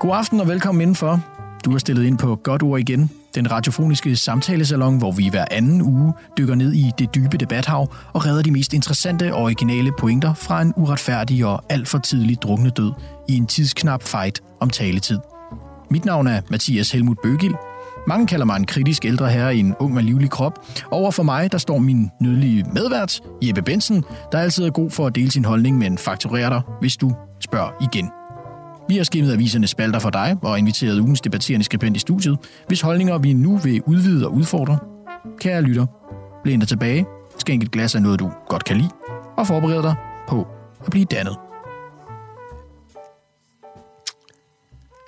God aften og velkommen indenfor. Du er stillet ind på Godt Ord igen, den radiofoniske samtalesalon, hvor vi hver anden uge dykker ned i det dybe debathav og redder de mest interessante og originale pointer fra en uretfærdig og alt for tidlig drukne død i en tidsknap fight om taletid. Mit navn er Mathias Helmut Bøgil. Mange kalder mig en kritisk ældre herre i en ung og livlig krop. Over for mig, der står min nydelige medvært, Jeppe Bensen, der altid er god for at dele sin holdning, men fakturerer dig, hvis du spørger igen. Vi har skimmet avisernes spalter for dig og inviteret ugens debatterende skribent i studiet, hvis holdninger vi nu vil udvide og udfordre. Kære lytter, læn dig tilbage, skænk et glas af noget, du godt kan lide, og forbered dig på at blive dannet.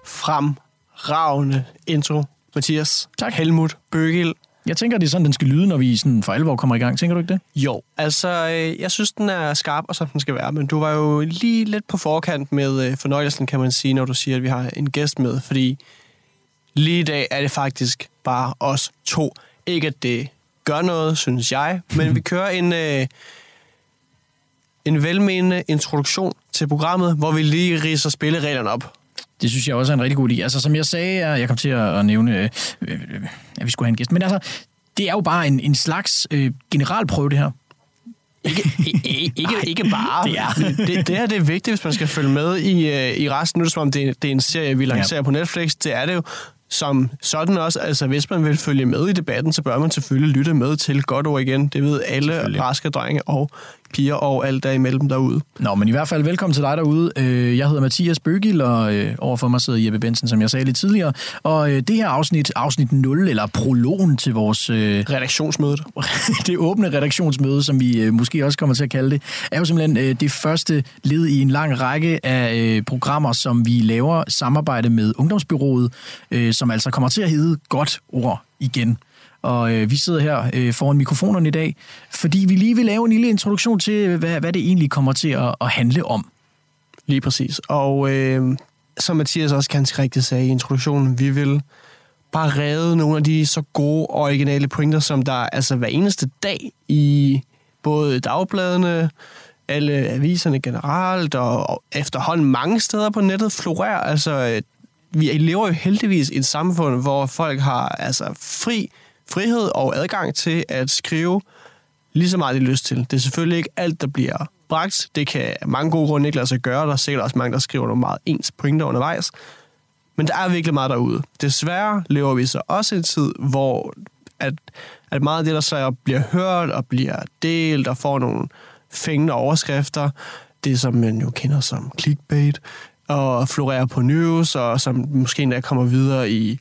Fremragende intro, Mathias. Tak. Helmut Bøgel. Jeg tænker, det er sådan, den skal lyde, når vi sådan for alvor kommer i gang. Tænker du ikke det? Jo, altså, øh, jeg synes, den er skarp, og som den skal være, men du var jo lige lidt på forkant med øh, fornøjelsen, kan man sige, når du siger, at vi har en gæst med, fordi lige i dag er det faktisk bare os to. Ikke at det gør noget, synes jeg, men vi kører en, øh, en velmenende introduktion til programmet, hvor vi lige riser spillereglerne op. Det synes jeg også er en rigtig god idé. Altså, som jeg sagde, jeg kom til at nævne, øh, øh, at vi skulle have en gæst. Men altså, det er jo bare en, en slags øh, generalprøve, det her. Ikke, ikke, ikke, ikke bare. Det er. Det, det her det er vigtigt, hvis man skal følge med i, øh, i resten. Nu er det som om, det er, det er en serie, vi lancerer ja. på Netflix. Det er det jo som sådan også. Altså, hvis man vil følge med i debatten, så bør man selvfølgelig lytte med til godt ord igen. Det ved alle raske drenge og piger og alt der imellem derude. Nå, men i hvert fald velkommen til dig derude. Øh, Jeg hedder Mathias Bøgil, og øh, overfor mig sidder Jeppe Bensen, som jeg sagde lidt tidligere. Og øh, det her afsnit, afsnit 0, eller prologen til vores... Redaktionsmødet. det åbne redaktionsmøde, som vi måske også kommer til at kalde det, er jo simpelthen det første led i en lang række af programmer, som vi laver samarbejde med Ungdomsbyrået, som altså kommer til at hedde Godt Ord igen. Og øh, vi sidder her øh, foran mikrofonerne i dag, fordi vi lige vil lave en lille introduktion til, hvad, hvad det egentlig kommer til at, at handle om. Lige præcis. Og øh, som Mathias også ganske rigtigt sagde i introduktionen, vi vil bare redde nogle af de så gode og originale pointer, som der altså hver eneste dag i både dagbladene, alle aviserne generelt, og efterhånden mange steder på nettet florerer. Altså, øh, vi lever jo heldigvis i et samfund, hvor folk har altså fri frihed og adgang til at skrive lige så meget, de har lyst til. Det er selvfølgelig ikke alt, der bliver bragt. Det kan mange gode grunde ikke lade sig gøre. Der er sikkert også mange, der skriver nogle meget ens pointer undervejs. Men der er virkelig meget derude. Desværre lever vi så også i en tid, hvor at, at meget af det, der så bliver hørt og bliver delt og får nogle fængende overskrifter, det som man jo kender som clickbait, og florerer på news, og som måske endda kommer videre i,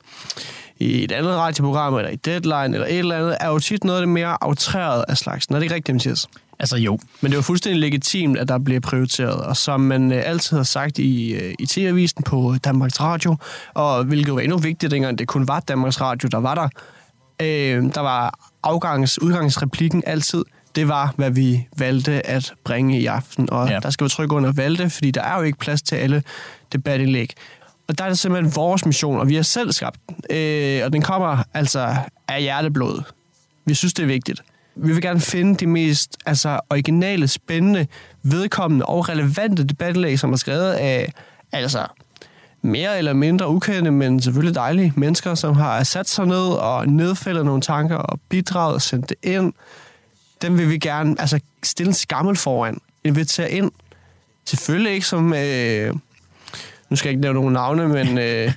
i et andet radioprogram, eller i Deadline, eller et eller andet, er jo tit noget af det mere aftræret af slagsen. Er det ikke rigtigt, Mathias? Altså jo, Men det jo fuldstændig legitimt, at der bliver prioriteret. Og som man øh, altid har sagt i, øh, i TV-avisen på Danmarks Radio, og hvilket var endnu vigtigt, dengang det kun var Danmarks Radio, der var der, øh, der var afgangs, udgangsreplikken altid, det var, hvad vi valgte at bringe i aften. Og Ja. ja. der skal vi trykke under valgte, fordi der er jo ikke plads til alle debatindlæg. Og der er det simpelthen vores mission, og vi har selv skabt den. Øh, og den kommer altså af hjerteblod. Vi synes, det er vigtigt. Vi vil gerne finde de mest altså, originale, spændende, vedkommende og relevante debattelæg, som er skrevet af altså, mere eller mindre ukendte, men selvfølgelig dejlige mennesker, som har sat sig ned og nedfældet nogle tanker og bidraget og sendt det ind. Dem vil vi gerne altså, stille en skammel foran, invitere ind. Selvfølgelig ikke som... Øh, nu skal jeg ikke nævne nogen navne, men øh,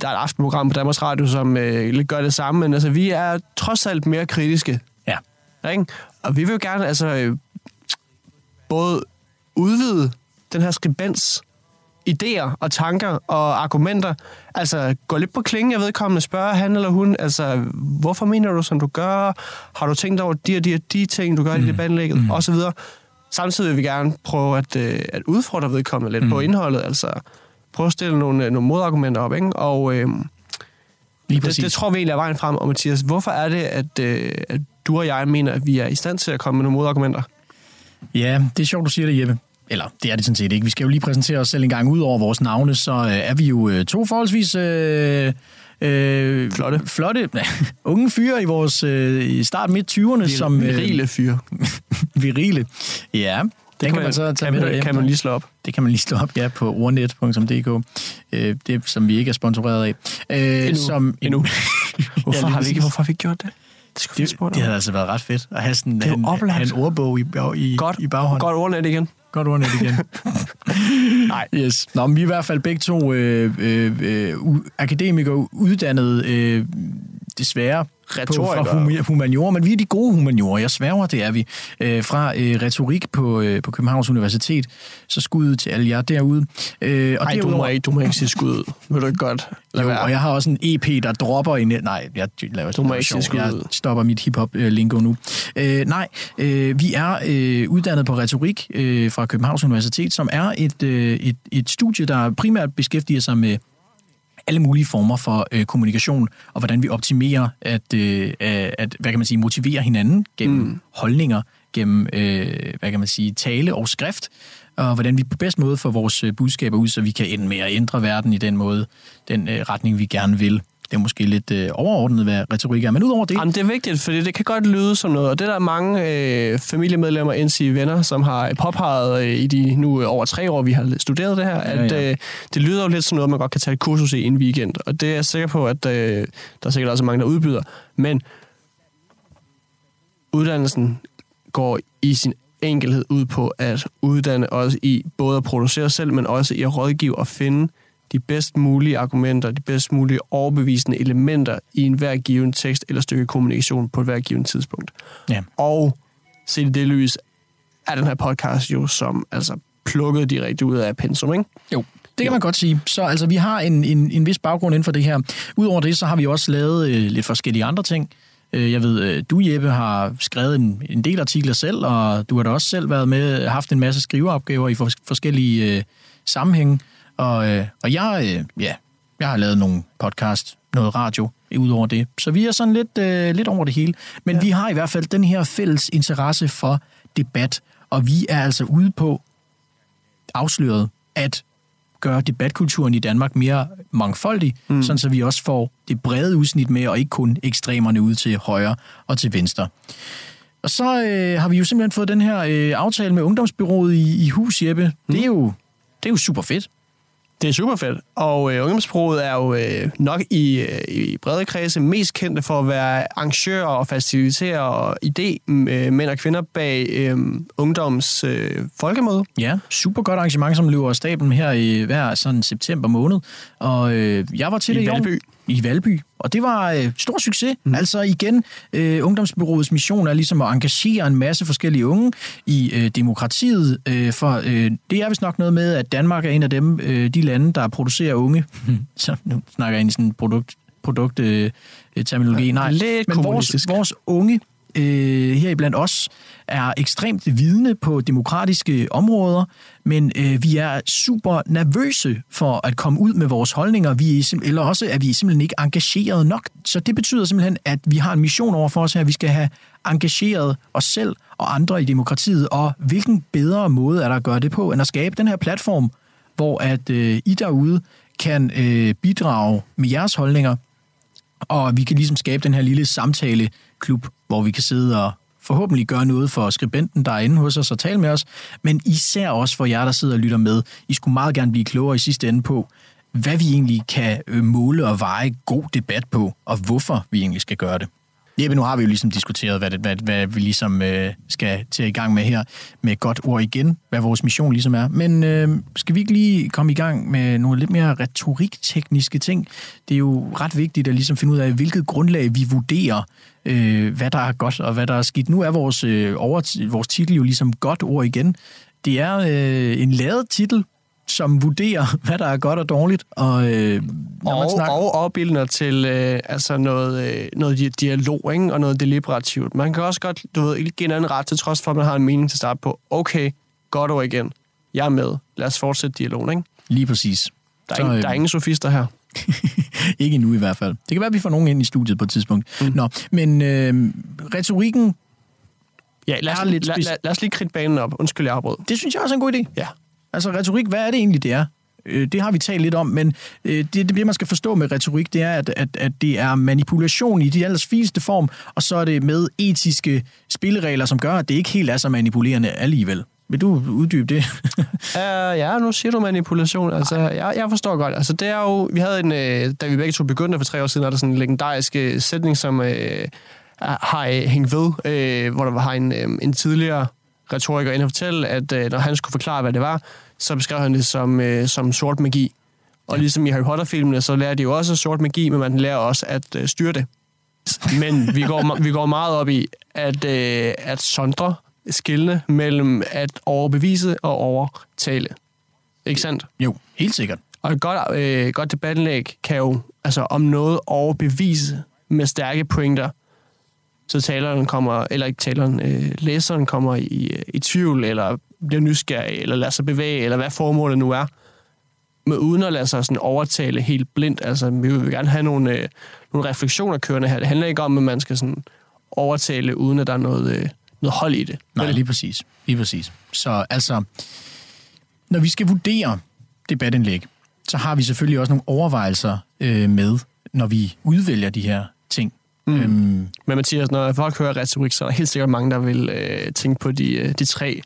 der er et aftenprogram på Danmarks Radio, som øh, lidt gør det samme, men altså, vi er trods alt mere kritiske. ja. Ikke? Og vi vil jo gerne altså, øh, både udvide den her skribents idéer og tanker og argumenter. Altså, gå lidt på klingen af vedkommende, spørge han eller hun, altså, hvorfor mener du, som du gør? Har du tænkt over de og de og de ting, du gør i debatindlægget? Mm. Og så videre. Samtidig vil vi gerne prøve at, øh, at udfordre vedkommende lidt mm. på indholdet, altså prøve at stille nogle, øh, nogle modargumenter op, ikke? Og øh, Lige det, præcis. det tror vi egentlig er vejen frem. Og Mathias, hvorfor er det, at, øh, at du og jeg mener, at vi er i stand til at komme med nogle modargumenter? Ja, det er sjovt, du siger det, Jeppe. Eller, det er det sådan set ikke. Vi skal jo lige præsentere os selv en gang. ud over vores navne, så øh, er vi jo øh, to forholdsvis... Øh, øh, Flotte. Flotte, unge fyre i vores øh, i start midt 20'erne, som... øh, Virile fyr. virile. Ja, det kan, kan man så tage kan, med kan man lige slå op. Det kan man lige slå op, ja, på ordnet.dk. øh, det som vi ikke er sponsoreret af. Øh, Endnu. som, Endnu. Hvorfor, har vi ikke, hvorfor har vi ikke gjort det? Det, Det, det havde altså været ret fedt at have sådan en, have en ordbog i, i, Godt, i baghånden. godt ordnet igen. Godt ordnet igen. Nej. Yes. Nå, men vi er i hvert fald begge to øh, øh, øh, akademikere, uddannede øh, desværre på, Retorikere. fra humi- humaniora, men vi er de gode humaniorer, jeg sværger, det er vi. Øh, fra øh, retorik på, øh, på Københavns Universitet, så skud til alle jer derude. Øh, og Nej, du må derudover- ikke, du må ikke sige skud ud. Vil du ikke godt lade jo, være? og jeg har også en EP, der dropper i net. Nej, jeg laver Du må ikke sige skud Jeg stopper mit hip-hop-lingo nu. Øh, nej, øh, vi er øh, uddannet på retorik øh, fra Københavns Universitet, som er et, øh, et, et studie, der primært beskæftiger sig med alle mulige former for øh, kommunikation, og hvordan vi optimerer at, øh, at, hvad kan man sige, motivere hinanden gennem mm. holdninger, gennem, øh, hvad kan man sige, tale og skrift, og hvordan vi på bedst måde får vores øh, budskaber ud, så vi kan ende med at ændre verden i den måde, den øh, retning, vi gerne vil. Det er måske lidt øh, overordnet, hvad retorik er, men udover det... Jamen, det er vigtigt, fordi det kan godt lyde som noget, og det er der mange øh, familiemedlemmer, NC venner, som har påpeget øh, i de nu øh, over tre år, vi har studeret det her, at ja. Øh, det lyder jo lidt som noget, man godt kan tage et kursus i en weekend, og det er jeg sikker på, at øh, der er sikkert også mange, der udbyder, men uddannelsen går i sin enkelhed ud på at uddanne os i både at producere selv, men også i at rådgive og finde de bedst mulige argumenter, de bedst mulige overbevisende elementer i en hver given tekst eller stykke kommunikation på et hver given tidspunkt. Ja. Og set i det lys er den her podcast jo som altså plukket direkte ud af pensum, ikke? Jo, det kan man godt sige. Så altså, vi har en, en, en vis baggrund inden for det her. Udover det, så har vi også lavet øh, lidt forskellige andre ting. Øh, jeg ved, øh, du Jeppe har skrevet en, en del artikler selv, og du har da også selv været med, haft en masse skriveopgaver i for, forskellige øh, sammenhænge. Og, øh, og jeg, øh, ja, jeg har lavet nogle podcast, noget radio udover det. Så vi er sådan lidt, øh, lidt over det hele. Men ja. vi har i hvert fald den her fælles interesse for debat, og vi er altså ude på afsløret at gøre debatkulturen i Danmark mere mangfoldig, mm. sådan så vi også får det brede udsnit med, og ikke kun ekstremerne ud til højre og til venstre. Og så øh, har vi jo simpelthen fået den her øh, aftale med Ungdomsbyrået i, i hus, Jeppe. Mm. Det, er jo, det er jo super fedt. Det er super fedt, og øh, Ungdomsproget er jo øh, nok i, øh, i brede kredse mest kendte for at være arrangører og faciliterer og idé øh, mænd og kvinder bag øh, ungdoms øh, folkemøde. Ja, super godt arrangement, som løber af stablen her i hver sådan september måned. Og øh, jeg var til I det i år. I Valby. Og det var øh, stor succes. Mm. Altså igen, øh, Ungdomsbyråets mission er ligesom at engagere en masse forskellige unge i øh, demokratiet. Øh, for øh, det er vist nok noget med, at Danmark er en af dem, øh, de lande, der producerer unge. Så nu snakker jeg ind i sådan en produkt, produkt øh, terminologi. Nej, lidt men vores, vores unge øh, her blandt os er ekstremt vidne på demokratiske områder, men øh, vi er super nervøse for at komme ud med vores holdninger, vi er sim- eller også er vi simpelthen ikke engageret nok. Så det betyder simpelthen, at vi har en mission over for os her, vi skal have engageret os selv og andre i demokratiet, og hvilken bedre måde er der at gøre det på, end at skabe den her platform, hvor at øh, I derude kan øh, bidrage med jeres holdninger, og vi kan ligesom skabe den her lille samtale klub, hvor vi kan sidde og forhåbentlig gøre noget for skribenten, der er inde hos os og tale med os, men især også for jer, der sidder og lytter med. I skulle meget gerne blive klogere i sidste ende på, hvad vi egentlig kan øh, måle og veje god debat på, og hvorfor vi egentlig skal gøre det. Jeppe, nu har vi jo ligesom diskuteret, hvad, det, hvad, hvad vi ligesom øh, skal til i gang med her, med et godt ord igen, hvad vores mission ligesom er. Men øh, skal vi ikke lige komme i gang med nogle lidt mere retoriktekniske ting? Det er jo ret vigtigt at ligesom finde ud af, hvilket grundlag vi vurderer, øh, hvad der er godt og hvad der er skidt. Nu er vores, øh, over, vores titel jo ligesom godt ord igen. Det er øh, en lavet titel, som vurderer, hvad der er godt og dårligt. Og, øh, Og, snakker... og opildner til øh, altså noget, øh, noget di- dialog ikke? og noget deliberativt. Man kan også godt du ved, ikke give en anden ret, til trods for, at man har en mening til at starte på. Okay, godt ord igen. Jeg er med. Lad os fortsætte dialogen. Ikke? Lige præcis. Der, er Så, ingen, øh, der er ingen sofister her. ikke endnu i hvert fald. Det kan være, at vi får nogen ind i studiet på et tidspunkt. Mm. Nå, men øh, retorikken, Ja, lad os, lad, lidt lad, lad, lad os lige kridte banen op. Undskyld, jeg afbrød. det synes jeg også er en god idé. Ja. Altså retorik, hvad er det egentlig, det er? Øh, Det har vi talt lidt om, men øh, det, det man skal forstå med retorik, det er, at, at, at det er manipulation i de allers fineste form, og så er det med etiske spilleregler, som gør, at det ikke helt er så manipulerende alligevel. Vil du uddybe det? uh, ja, nu siger du manipulation. Altså, jeg, jeg forstår godt. Altså, det er jo... Vi havde en... Øh, da vi begge to begyndte for tre år siden, er der sådan en legendarisk øh, sætning, som øh, har øh, hængt ved, øh, hvor der har en, øh, en tidligere retoriker inde og fortælle, at øh, når han skulle forklare, hvad det var, så beskrev han det som, øh, som sort magi. Og ja. ligesom i Harry Potter-filmene, så lærer de jo også sort magi, men man lærer også at øh, styre det. Men vi går, vi går meget op i at, øh, at sondre skillene mellem at overbevise og overtale. Ikke sandt? Jo, helt sikkert. Og et godt, øh, godt debattenlæg kan jo altså, om noget overbevise med stærke pointer, så taleren kommer, eller ikke taleren, øh, læseren kommer i, øh, i tvivl, eller bliver nysgerrig, eller lader sig bevæge, eller hvad formålet nu er. Men uden at lade sig sådan overtale helt blindt. Altså, vi vil gerne have nogle, øh, nogle refleksioner kørende her. Det handler ikke om, at man skal sådan overtale, uden at der er noget, øh, noget hold i det. Nej, lige præcis. Lige præcis. Så altså, når vi skal vurdere debatindlæg, så har vi selvfølgelig også nogle overvejelser øh, med, når vi udvælger de her ting. Mm. Øhm, Men Mathias, når folk hører retorik, så er der helt sikkert mange, der vil øh, tænke på de, øh, de tre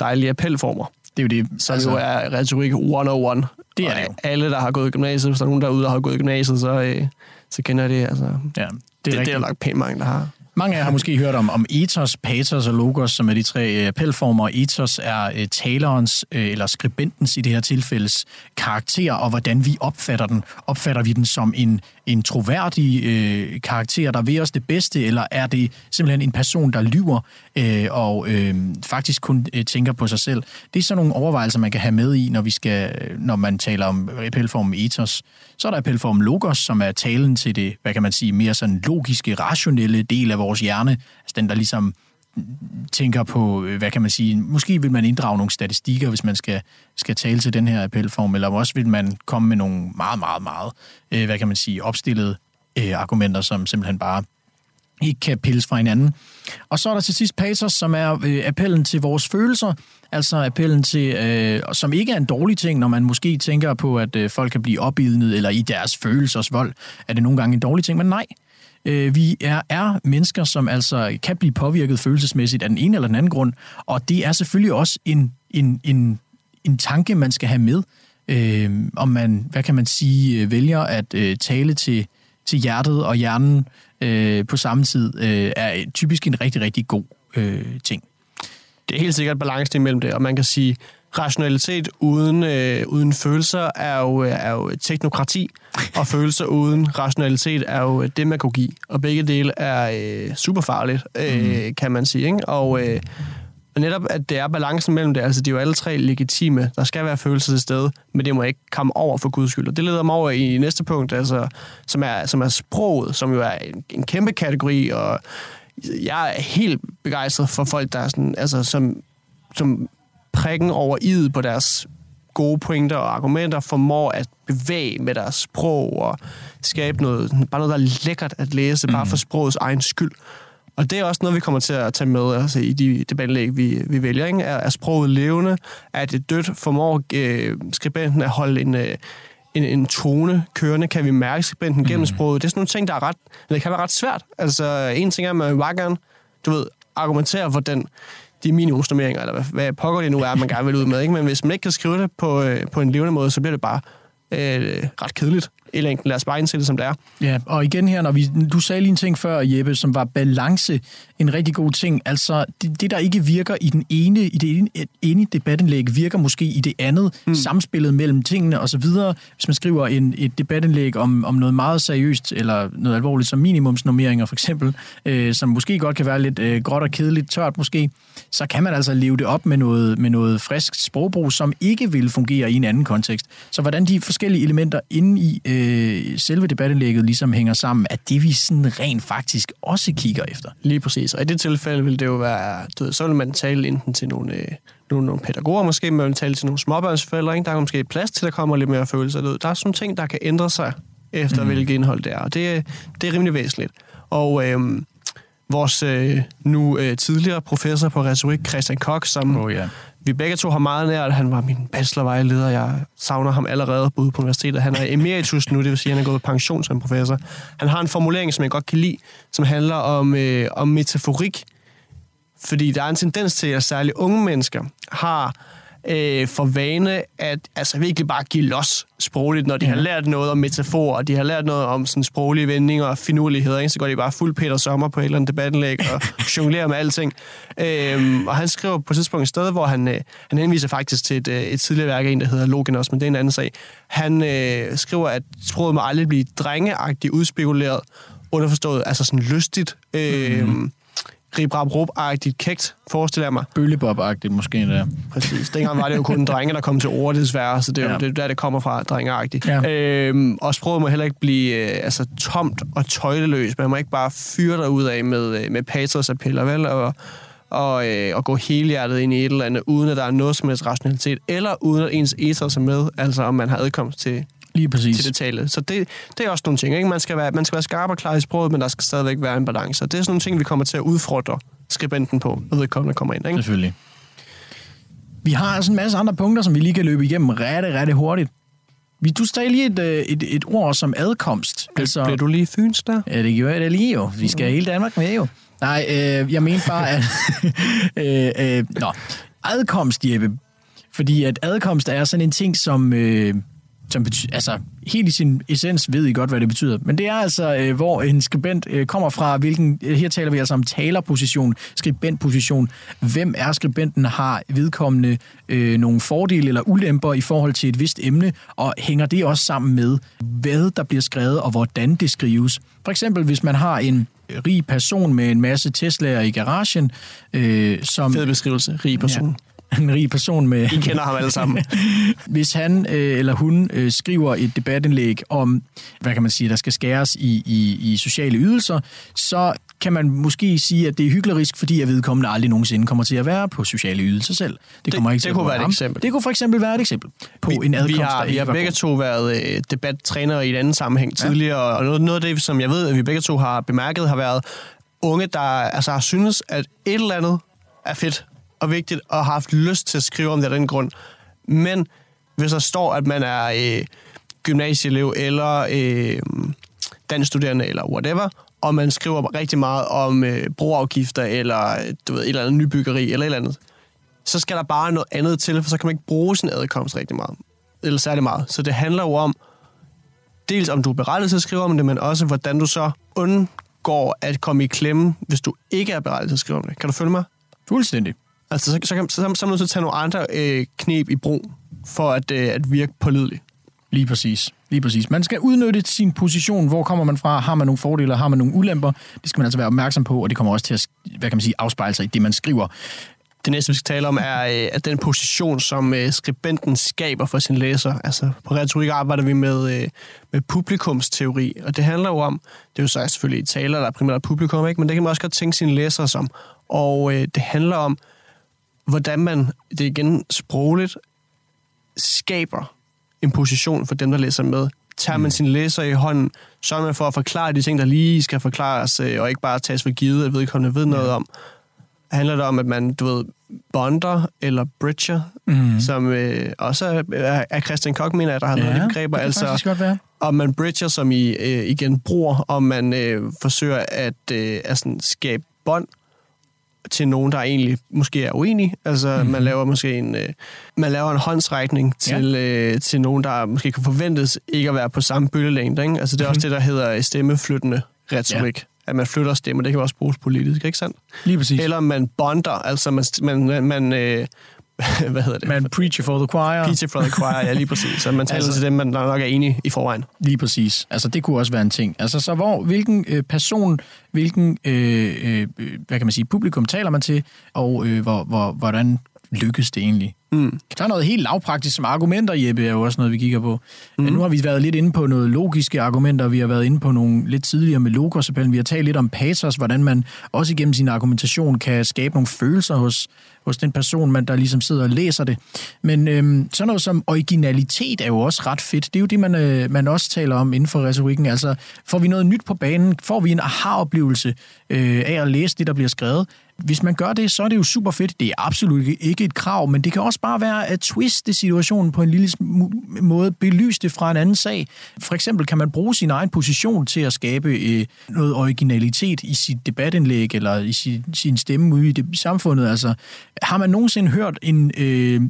dejlige appelformer. Det er jo det. Så altså, jo er retorik 101. Det er det jo. Alle, der har gået i gymnasiet, hvis der er nogen derude, der har gået i gymnasiet, så, øh, så kender det. Altså, ja, det er, det, det er der lagt pænt mange, der har. Mange af jer har måske hørt om, om ethos, pathos og logos, som er de tre øh, appelformer. Ethos er uh, talerens, eller skribentens i det her tilfældes, karakter, og hvordan vi opfatter den. Opfatter vi den som en, en troværdig øh, karakter, der ved os det bedste, eller er det simpelthen en person, der lyver øh, og øh, faktisk kun øh, tænker på sig selv? Det er sådan nogle overvejelser, man kan have med i, når, vi skal, øh, når man taler om appelformen ethos. Så er der appelformen logos, som er talen til det, hvad kan man sige, mere sådan logiske, rationelle del af vores hjerne. Altså den, der ligesom tænker på, øh, hvad kan man sige, måske vil man inddrage nogle statistikker, hvis man skal, skal tale til den her appelform, eller også vil man komme med nogle meget, meget, meget, øh, hvad kan man sige, opstillede øh, argumenter, som simpelthen bare ikke kan pilles fra hinanden. Og så er der til sidst pathos, som er øh, appellen til vores følelser, altså appellen til, øh, som ikke er en dårlig ting, når man måske tænker på, at øh, folk kan blive opildnet, eller i deres følelsers vold, er det nogle gange en dårlig ting, men nej. Øh, vi er, er mennesker, som altså kan blive påvirket følelsesmæssigt af den ene eller den anden grund, og det er selvfølgelig også en, en, en, en tanke, man skal have med, øh, om man, hvad kan man sige, øh, vælger at øh, tale til, til hjertet og hjernen øh, på samme tid, øh, er typisk en rigtig, rigtig god øh, ting. Det er helt sikkert balance imellem det, og man kan sige, rationalitet uden, øh, uden følelser er jo, er jo teknokrati, og følelser uden rationalitet er jo demagogi. Og begge dele er øh, super farligt, øh, mm. kan man sige. Ikke? Og, øh, og netop, at det er balancen mellem det, altså de er jo alle tre legitime. Der skal være følelser til stede, men det må ikke komme over for Guds skyld. Og det leder mig over i næste punkt, altså, som, er, som er sproget, som jo er en, en kæmpe kategori, og jeg er helt begejstret for folk, der er sådan, altså, som, som prikken over id på deres gode pointer og argumenter, formår at bevæge med deres sprog og skabe noget, bare noget, der er lækkert at læse, bare for sprogets egen skyld. Og det er også noget, vi kommer til at tage med altså, i de debatlæg, vi, vi vælger. Ikke? Er, er sproget levende? Er det dødt? Formår øh, skribenten at holde en, øh, en, en tone kørende? Kan vi mærke skribenten gennem mm. sproget? Det er sådan nogle ting, der er ret, det kan være ret svært. Altså, en ting er, at man bare gerne, du ved, argumentere for den de minimumsnormeringer, eller hvad, hvad pokker det nu er, man gerne vil ud med. Ikke? Men hvis man ikke kan skrive det på, øh, på en levende måde, så bliver det bare øh, ret kedeligt længden. Lad os bare indsætte som det er. Ja, og igen her, når vi, du sagde lige en ting før, Jeppe, som var balance, en rigtig god ting. Altså, det, det der ikke virker i den ene, i det ene, ene debatindlæg, virker måske i det andet, mm. samspillet mellem tingene osv. Hvis man skriver en, et debatindlæg om, om noget meget seriøst, eller noget alvorligt som minimumsnormeringer for eksempel, øh, som måske godt kan være lidt øh, gråt og kedeligt, tørt måske, så kan man altså leve det op med noget, med noget frisk sprogbrug, som ikke vil fungere i en anden kontekst. Så hvordan de forskellige elementer inde i øh, selve debatindlægget ligesom hænger sammen, er det vi sådan rent faktisk også kigger efter. Lige præcis. Og i det tilfælde vil det jo være, du ved, så vil man tale enten til nogle, øh, nogle, nogle pædagoger måske, man vil tale til nogle småbørnsforældre, ikke? der er måske plads til, at der kommer lidt mere følelser. Der er sådan ting, der kan ændre sig efter, mm. hvilket indhold det er. Og det, det er rimelig væsentligt. Og øh, vores øh, nu øh, tidligere professor på retorik, Christian Koch, som oh, yeah vi begge to har meget nært. Han var min bachelorvejleder. Jeg savner ham allerede både på universitetet. Han er emeritus nu, det vil sige, at han er gået på pension som professor. Han har en formulering, som jeg godt kan lide, som handler om, øh, om metaforik Fordi der er en tendens til, at særligt unge mennesker har øh, for vane at altså virkelig bare give los sprogligt, når de ja. har lært noget om metaforer, og de har lært noget om sådan sproglige vendinger og finurligheder, ikke? så går de bare fuld Peter Sommer på et eller andet debattenlæg og jonglerer med alting. Øhm, og han skriver på et tidspunkt et sted, hvor han, øh, han henviser faktisk til et, øh, et tidligere værk af en, der hedder Logenos, men det er en anden sag. Han øh, skriver, at sproget må aldrig blive drengeagtigt udspekuleret, underforstået, altså sådan lystigt. Øh, mm ribrab rup agtigt kægt, forestiller jeg mig. Bøllebob-agtigt måske der. Præcis. Dengang var det jo kun drenge, der kom til ord, desværre, så det er jo ja. det, der, det kommer fra, drengeagtigt. Ja. Øhm, og sproget må heller ikke blive øh, altså, tomt og tøjleløst. Man må ikke bare fyre dig ud af med, øh, med patrosappeller, vel? Og, og, øh, og gå helhjertet ind i et eller andet, uden at der er noget som helst rationalitet, eller uden at ens ethos er med, altså om man har adkomst til, Lige præcis. til det tale. Så det, det er også nogle ting. Ikke? Man, skal være, man skal være skarp og klar i sproget, men der skal stadigvæk være en balance. Det er sådan nogle ting, vi kommer til at udfordre skribenten på, når vedkommende kommer ind. Ikke? Selvfølgelig. Vi har altså en masse andre punkter, som vi lige kan løbe igennem rigtig, rigtig hurtigt. Vi, du sagde lige et, øh, et, et ord som adkomst. Altså, Bliver du lige fyns der? Ja, det gjorde jeg da lige jo. Vi skal hele Danmark med jo. Nej, øh, jeg mener bare, at... øh, øh, nå, adkomst, Jeppe. Fordi at adkomst er sådan en ting, som... Øh, som betyder, altså helt i sin essens ved I godt, hvad det betyder. Men det er altså, øh, hvor en skribent øh, kommer fra, hvilken, øh, her taler vi altså om talerposition, skribentposition. Hvem er skribenten, har vedkommende øh, nogle fordele eller ulemper i forhold til et vist emne, og hænger det også sammen med, hvad der bliver skrevet, og hvordan det skrives. For eksempel, hvis man har en rig person med en masse Tesla'er i garagen, øh, som... Fed beskrivelse, rig person. Ja en rig person med... I kender ham alle sammen. Hvis han øh, eller hun øh, skriver et debatindlæg om, hvad kan man sige, der skal skæres i, i, i sociale ydelser, så kan man måske sige, at det er hyklerisk, fordi at vedkommende aldrig nogensinde kommer til at være på sociale ydelser selv. Det, kommer det, ikke til det kunne være et eksempel. Det kunne for eksempel være et eksempel på vi, en adkomst, vi har, vi har begge to været øh, debattrænere i et andet sammenhæng tidligere, ja. og noget, noget af det, som jeg ved, at vi begge to har bemærket, har været unge, der altså, har synes, at et eller andet er fedt og vigtigt, og har haft lyst til at skrive om det af den grund. Men hvis der står, at man er øh, gymnasieelev eller øh, dansstuderende eller whatever, og man skriver rigtig meget om øh, broafgifter eller du ved, et eller andet nybyggeri eller et eller andet, så skal der bare noget andet til, for så kan man ikke bruge sin adkomst rigtig meget. Eller særlig meget. Så det handler jo om, dels om du er berettiget til at skrive om det, men også hvordan du så undgår at komme i klemme, hvis du ikke er berettiget til at skrive om det. Kan du følge mig? Fuldstændig. Altså, så, så, så, så, så er man nødt til at tage nogle andre øh, knep i brug, for at, øh, at virke pålidelig. Lige præcis. Lige præcis. Man skal udnytte sin position. Hvor kommer man fra? Har man nogle fordele? Har man nogle ulemper? Det skal man altså være opmærksom på, og det kommer også til at hvad kan man sige, afspejle sig i det, man skriver. Det næste, vi skal tale om, er øh, at den position, som øh, skribenten skaber for sin læser. Altså, på retorik arbejder vi med, øh, med publikumsteori, og det handler jo om, det er jo så selvfølgelig taler, der er primært publikum, ikke? men det kan man også godt tænke sine læsere som. Og øh, det handler om, hvordan man, det er igen sprogligt, skaber en position for dem, der læser med. Tager man mm. sin læser i hånden, så er man for at forklare de ting, der lige skal forklares, øh, og ikke bare tages for givet, at vedkommende ved noget om. Handler det om, at man, du ved, bonder eller bridger, mm. som øh, også er, er Christian Koch, mener jeg, der har ja, nogle begreber. Det altså, godt være. Om man bridger, som I øh, igen bruger, om man øh, forsøger at, øh, at sådan, skabe bånd til nogen, der egentlig måske er uenige. Altså, mm-hmm. man laver måske en, øh, man laver en håndsrækning til, ja. øh, til nogen, der måske kan forventes ikke at være på samme bølgelængde. Ikke? Altså, det er mm-hmm. også det, der hedder stemmeflyttende retorik. Ja. At man flytter stemmer, det kan også bruges politisk, ikke sandt? Lige præcis. Eller man bonder, altså man, man, man øh, hvad hedder det? Man preacher for the choir. Preacher for the choir, ja, lige præcis. Så man taler altså, til dem, man nok er enig i forvejen. Lige præcis. Altså, det kunne også være en ting. Altså, så hvor, hvilken øh, person, hvilken, øh, øh, hvad kan man sige, publikum taler man til, og øh, hvor, hvor, hvordan lykkes det egentlig? Mm. Der er noget helt lavpraktisk som argumenter, Jeppe, er jo også noget, vi kigger på. Mm. Men nu har vi været lidt inde på noget logiske argumenter, vi har været inde på nogle lidt tidligere med logosappellen, vi har talt lidt om pathos, hvordan man også igennem sin argumentation kan skabe nogle følelser hos, hos den person, man der ligesom sidder og læser det. Men øhm, sådan noget som originalitet er jo også ret fedt. Det er jo det, man, øh, man også taler om inden for retorikken. Altså, får vi noget nyt på banen? Får vi en aha-oplevelse øh, af at læse det, der bliver skrevet? Hvis man gør det, så er det jo super fedt. Det er absolut ikke et krav, men det kan også bare være at twiste situationen på en lille måde, belyse det fra en anden sag. For eksempel kan man bruge sin egen position til at skabe øh, noget originalitet i sit debatindlæg eller i sin, sin stemme ude i det, samfundet. Altså, har man nogensinde hørt en... Øh,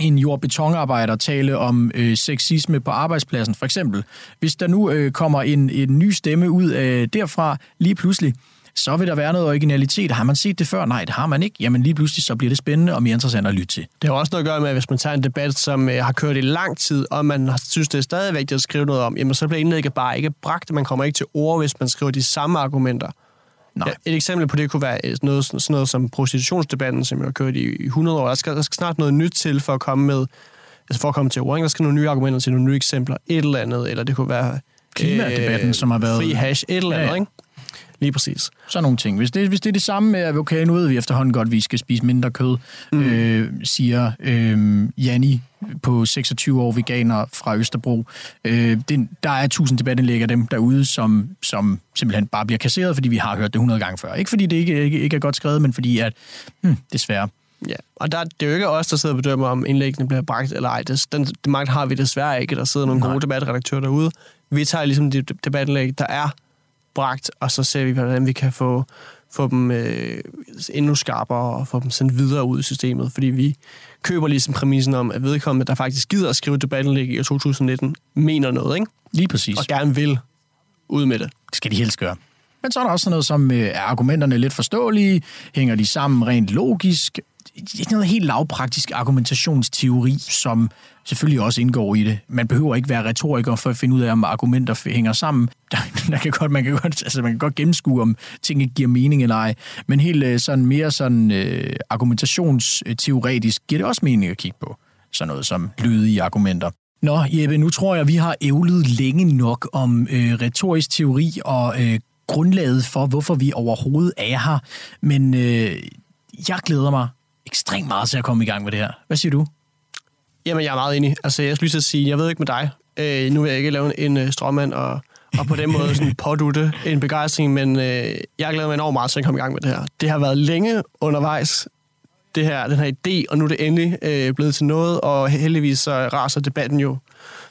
en jordbetonarbejder tale om øh, sexisme på arbejdspladsen, for eksempel. Hvis der nu øh, kommer en, en ny stemme ud af derfra lige pludselig, så vil der være noget originalitet. Har man set det før? Nej, det har man ikke. Jamen lige pludselig så bliver det spændende og mere interessant at lytte til. Det har også noget at gøre med, at hvis man tager en debat, som øh, har kørt i lang tid, og man synes, det er stadig vigtigt at skrive noget om, jamen så bliver indlægget bare ikke bragt. Man kommer ikke til ord, hvis man skriver de samme argumenter. Nej. Ja, et eksempel på det kunne være noget, sådan noget som prostitutionsdebatten, som jeg har kørt i, i 100 år. Der skal, der skal snart noget nyt til for at komme med, altså for at komme til ord. Ikke? Der skal nogle nye argumenter til, nogle nye eksempler, et eller andet, eller det kunne være... Klimadebatten, som har været- Fri hash, et eller andet, ja, ja. ikke? Lige præcis. Sådan nogle ting. Hvis det, hvis det er det samme med, at okay, nu ved vi efterhånden godt, at vi skal spise mindre kød, mm. øh, siger øh, Janni på 26 år veganer fra Østerbro. Øh, det, der er tusind debatindlæg af dem derude, som, som simpelthen bare bliver kasseret, fordi vi har hørt det 100 gange før. Ikke fordi det ikke, ikke, ikke er godt skrevet, men fordi at, hmm, desværre, Ja, og der, det er jo ikke os, der sidder og bedømmer, om indlæggene bliver bragt eller ej. Det, den, den magt har vi desværre ikke. Der sidder nogle Nej. gode debatredaktører derude. Vi tager ligesom de debatindlæg, der er bragt, og så ser vi, hvordan vi kan få, få dem øh, endnu skarpere og få dem sendt videre ud i systemet. Fordi vi køber ligesom præmissen om, at vedkommende, der faktisk gider at skrive debatindlæg i år 2019, mener noget, ikke? lige præcis. og gerne vil ud med det. Det skal de helst gøre. Men så er der også sådan noget som, øh, er argumenterne lidt forståelige? Hænger de sammen rent logisk? Det er noget helt lavpraktisk argumentationsteori, som selvfølgelig også indgår i det. Man behøver ikke være retoriker for at finde ud af, om argumenter hænger sammen. Der, der kan godt, man, kan godt, altså man kan godt gennemskue, om ting ikke giver mening eller ej. Men helt øh, sådan mere sådan, øh, argumentationsteoretisk giver det også mening at kigge på. Sådan noget som lydige argumenter. Nå, Jeppe, nu tror jeg, vi har ævlet længe nok om øh, retorisk teori og øh, grundlaget for, hvorfor vi overhovedet er her. Men øh, jeg glæder mig ekstremt meget til at komme i gang med det her. Hvad siger du? Jamen, jeg er meget enig. Altså, jeg skulle lige til at sige, jeg ved ikke med dig. Øh, nu vil jeg ikke lave en øh, stråmand og, og på den måde sådan pådutte en begejstring, men øh, jeg glæder mig enormt meget til at komme i gang med det her. Det har været længe undervejs, det her, den her idé, og nu er det endelig øh, blevet til noget, og heldigvis så raser debatten jo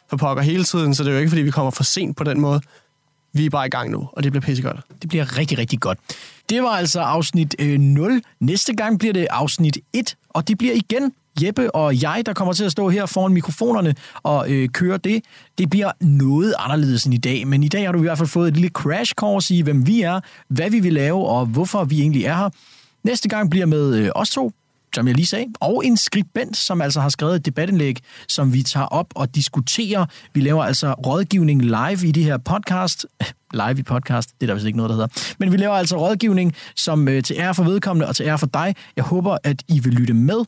for pokker hele tiden, så det er jo ikke, fordi vi kommer for sent på den måde. Vi er bare i gang nu, og det bliver pissegodt. Det bliver rigtig, rigtig godt. Det var altså afsnit øh, 0. Næste gang bliver det afsnit 1, og det bliver igen Jeppe og jeg, der kommer til at stå her foran mikrofonerne og øh, køre det. Det bliver noget anderledes end i dag, men i dag har du i hvert fald fået et lille crash course i, hvem vi er, hvad vi vil lave og hvorfor vi egentlig er her. Næste gang bliver med øh, os to, som jeg lige sagde, og en skribent, som altså har skrevet et debatindlæg, som vi tager op og diskuterer. Vi laver altså rådgivning live i det her podcast. Live i podcast, det er der vist ikke noget, der hedder. Men vi laver altså rådgivning, som øh, til ære for vedkommende og til ære for dig. Jeg håber, at I vil lytte med. Er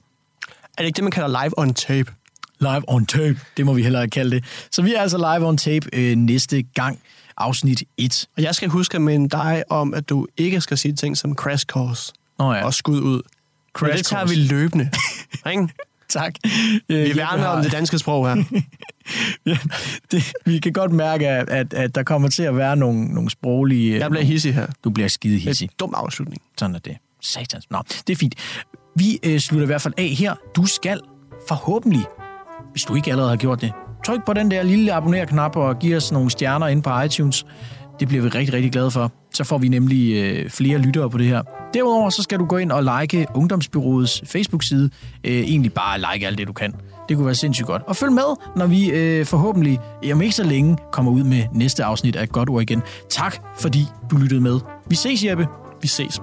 det ikke det, man kalder live on tape? Live on tape, det må vi hellere kalde det. Så vi er altså live on tape øh, næste gang, afsnit 1. Og jeg skal huske at minde dig om, at du ikke skal sige ting som crash course Nå ja, og skud ud. Crash det tager vi løbende. ikke? tak. Vi værner om det danske sprog her. Ja, det, vi kan godt mærke, at, at, der kommer til at være nogle, nogle sproglige... Jeg bliver hissig her. Du bliver skide hissig. dum afslutning. Sådan er det. Satans. Nå, det er fint. Vi øh, slutter i hvert fald af her. Du skal forhåbentlig, hvis du ikke allerede har gjort det, tryk på den der lille abonner-knap og giv os nogle stjerner ind på iTunes. Det bliver vi rigtig, rigtig glade for. Så får vi nemlig øh, flere lyttere på det her. Derudover så skal du gå ind og like Ungdomsbyråets Facebook-side. Øh, egentlig bare like alt det, du kan. Det kunne være sindssygt godt. Og følg med, når vi øh, forhåbentlig om ikke så længe kommer ud med næste afsnit af Godt Ord igen. Tak, fordi du lyttede med. Vi ses, Jeppe. Vi ses.